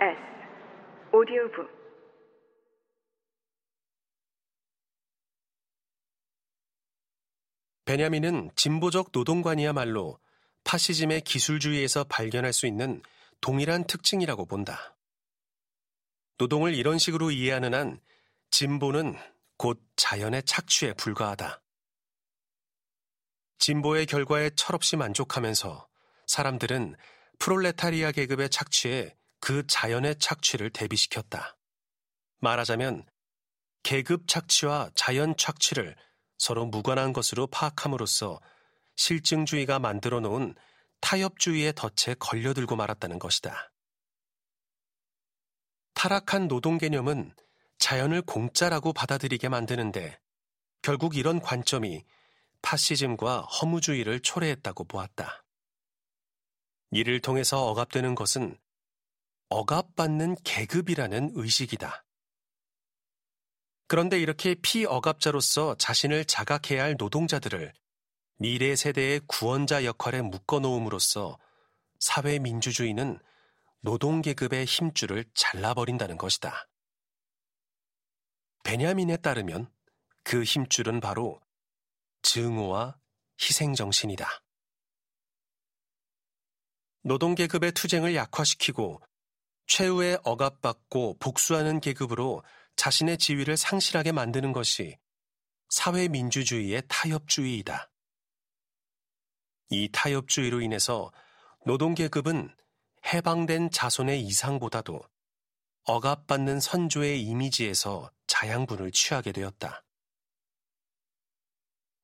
S 오디오북 베냐민은 진보적 노동관이야말로 파시즘의 기술주의에서 발견할 수 있는 동일한 특징이라고 본다. 노동을 이런 식으로 이해하는 한 진보는 곧 자연의 착취에 불과하다. 진보의 결과에 철없이 만족하면서 사람들은 프롤레타리아 계급의 착취에 그 자연의 착취를 대비시켰다. 말하자면 계급 착취와 자연 착취를 서로 무관한 것으로 파악함으로써 실증주의가 만들어 놓은 타협주의의 덫에 걸려들고 말았다는 것이다. 타락한 노동 개념은 자연을 공짜라고 받아들이게 만드는데 결국 이런 관점이 파시즘과 허무주의를 초래했다고 보았다. 이를 통해서 억압되는 것은 억압받는 계급이라는 의식이다. 그런데 이렇게 피억압자로서 자신을 자각해야 할 노동자들을 미래 세대의 구원자 역할에 묶어놓음으로써 사회민주주의는 노동계급의 힘줄을 잘라버린다는 것이다. 베냐민에 따르면 그 힘줄은 바로 증오와 희생정신이다. 노동계급의 투쟁을 약화시키고 최후의 억압받고 복수하는 계급으로 자신의 지위를 상실하게 만드는 것이 사회민주주의의 타협주의이다. 이 타협주의로 인해서 노동계급은 해방된 자손의 이상보다도 억압받는 선조의 이미지에서 자양분을 취하게 되었다.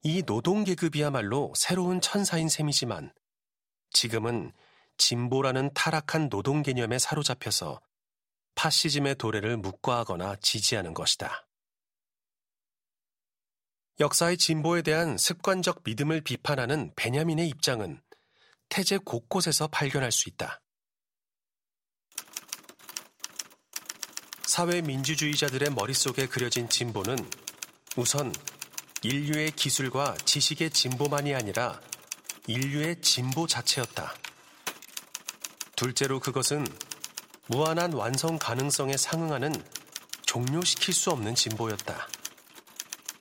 이 노동계급이야말로 새로운 천사인 셈이지만 지금은 진보라는 타락한 노동 개념에 사로잡혀서 파시즘의 도래를 묵과하거나 지지하는 것이다. 역사의 진보에 대한 습관적 믿음을 비판하는 베냐민의 입장은 태제 곳곳에서 발견할 수 있다. 사회 민주주의자들의 머릿속에 그려진 진보는 우선 인류의 기술과 지식의 진보만이 아니라 인류의 진보 자체였다. 둘째로 그것은 무한한 완성 가능성에 상응하는 종료시킬 수 없는 진보였다.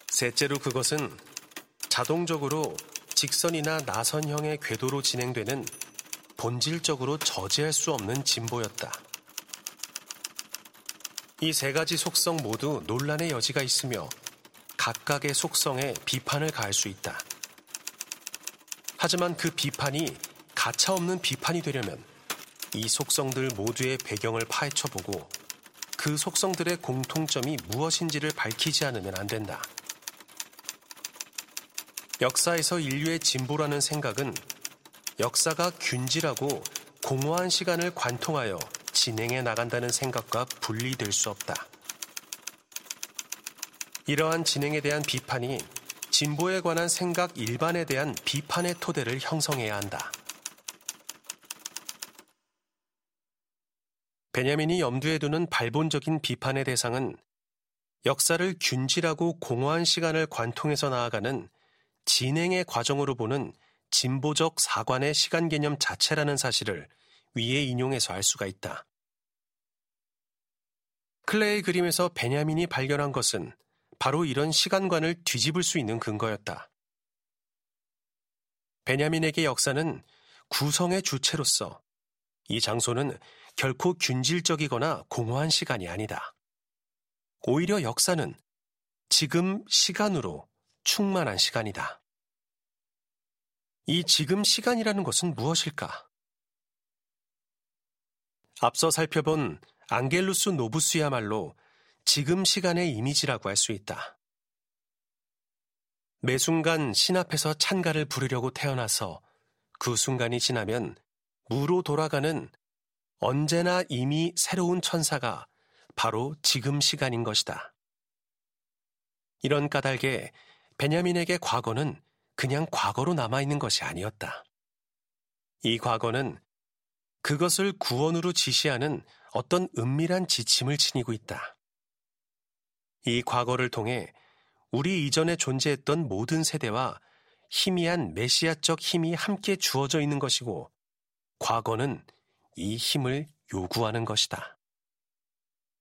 셋째로 그것은 자동적으로 직선이나 나선형의 궤도로 진행되는 본질적으로 저지할 수 없는 진보였다. 이 세 가지 속성 모두 논란의 여지가 있으며 각각의 속성에 비판을 가할 수 있다. 하지만 그 비판이 가차없는 비판이 되려면 이 속성들 모두의 배경을 파헤쳐보고 그 속성들의 공통점이 무엇인지를 밝히지 않으면 안 된다. 역사에서 인류의 진보라는 생각은 역사가 균질하고 공허한 시간을 관통하여 진행해 나간다는 생각과 분리될 수 없다. 이러한 진행에 대한 비판이 진보에 관한 생각 일반에 대한 비판의 토대를 형성해야 한다. 베냐민이 염두에 두는 발본적인 비판의 대상은 역사를 균질하고 공허한 시간을 관통해서 나아가는 진행의 과정으로 보는 진보적 사관의 시간 개념 자체라는 사실을 위에 인용해서 알 수가 있다. 클레의 그림에서 베냐민이 발견한 것은 바로 이런 시간관을 뒤집을 수 있는 근거였다. 베냐민에게 역사는 구성의 주체로서 이 장소는 결코 균질적이거나 공허한 시간이 아니다. 오히려 역사는 지금 시간으로 충만한 시간이다. 이 지금 시간이라는 것은 무엇일까? 앞서 살펴본 앙겔루스 노부스야말로 지금 시간의 이미지라고 할 수 있다. 매 순간 신 앞에서 찬가를 부르려고 태어나서 그 순간이 지나면 무로 돌아가는 언제나 이미 새로운 천사가 바로 지금 시간인 것이다. 이런 까닭에 베냐민에게 과거는 그냥 과거로 남아있는 것이 아니었다. 이 과거는 그것을 구원으로 지시하는 어떤 은밀한 지침을 지니고 있다. 이 과거를 통해 우리 이전에 존재했던 모든 세대와 희미한 메시아적 힘이 함께 주어져 있는 것이고, 과거는 이 힘을 요구하는 것이다.